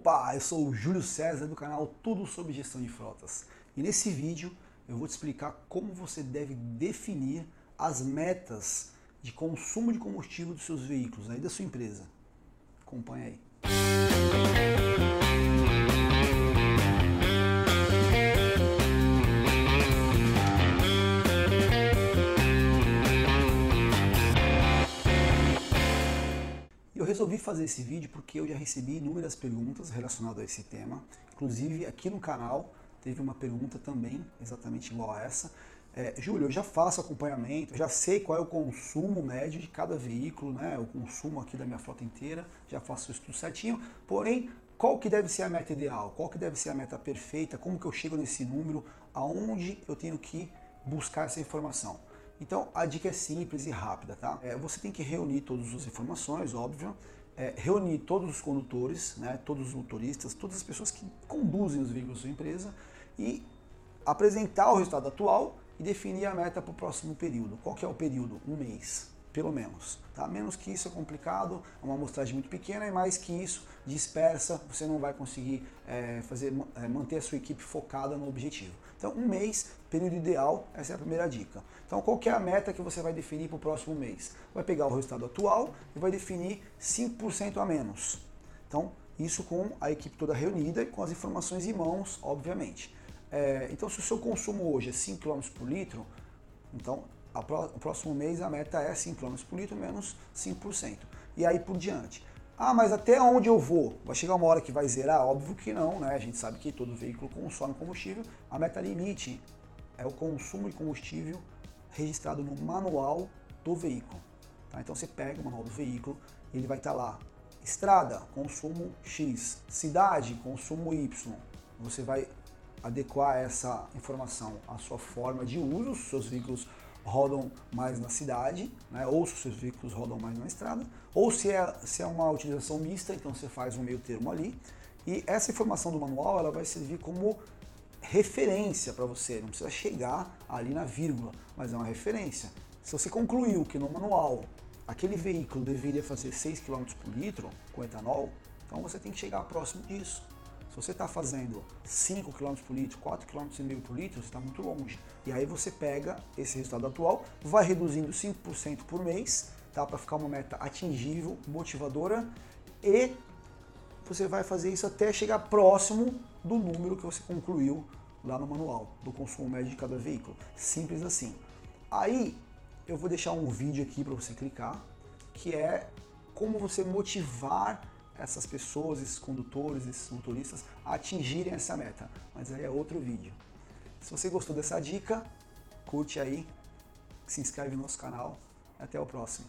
Opa, eu sou o Júlio César do canal Tudo sobre Gestão de Frotas. E nesse vídeo eu vou te explicar como você deve definir as metas de consumo de combustível dos seus veículos, aí da sua empresa. Acompanha aí. Eu resolvi fazer esse vídeo porque eu já recebi inúmeras perguntas relacionadas a esse tema. Inclusive aqui no canal teve uma pergunta também exatamente igual a essa. É, Júlio, eu já faço acompanhamento, já sei qual é o consumo médio de cada veículo, né? O consumo aqui da minha frota inteira, já faço isso tudo certinho. Porém, qual que deve ser a meta ideal? Qual que deve ser a meta perfeita? Como que eu chego nesse número? Aonde eu tenho que buscar essa informação? Então a dica é simples e rápida, tá? É, você tem que reunir todas as informações, óbvio, é, reunir todos os condutores, né, todos os motoristas, todas as pessoas que conduzem os veículos da sua empresa e apresentar o resultado atual e definir a meta para o próximo período. Qual que é o período? Um mês pelo menos. Tá? Menos que isso é complicado, é uma amostragem muito pequena e mais que isso dispersa, você não vai conseguir é, fazer, é, manter a sua equipe focada no objetivo. Então, um mês, período ideal, essa é a primeira dica. Então, qual é a meta que você vai definir para o próximo mês? Vai pegar o resultado atual e vai definir 5% a menos. Então, isso com a equipe toda reunida e com as informações em mãos, obviamente. É, então, se o seu consumo hoje é 5 km por litro, então o próximo mês a meta é 5 km por litro menos 5%. E aí por diante. Ah, mas até onde eu vou? Vai chegar uma hora que vai zerar? Óbvio que não, né? A gente sabe que todo veículo consome combustível. A meta limite é o consumo de combustível registrado no manual do veículo. Tá? Então você pega o manual do veículo, ele vai estar tá lá. Estrada, consumo X. Cidade, consumo Y. Você vai adequar essa informação à sua forma de uso, seus veículos rodam mais na cidade, né, ou se os seus veículos rodam mais na estrada, ou se é, se é uma utilização mista, então você faz um meio termo ali. E essa informação do manual ela vai servir como referência para você, não precisa chegar ali na vírgula, mas é uma referência. Se você concluiu que no manual aquele veículo deveria fazer 6 km por litro com etanol, então você tem que chegar próximo disso. Se você está fazendo 5 km por litro, 4 km e meio por litro, você está muito longe. E aí você pega esse resultado atual, vai reduzindo 5% por mês, tá? Para ficar uma meta atingível, motivadora e você vai fazer isso até chegar próximo do número que você concluiu lá no manual do consumo médio de cada veículo. Simples assim. Aí eu vou deixar um vídeo aqui para você clicar, que é como você motivar essas pessoas, esses condutores, esses motoristas atingirem essa meta. Mas aí é outro vídeo. Se você gostou dessa dica, curte aí, se inscreve no nosso canal. Até o próximo.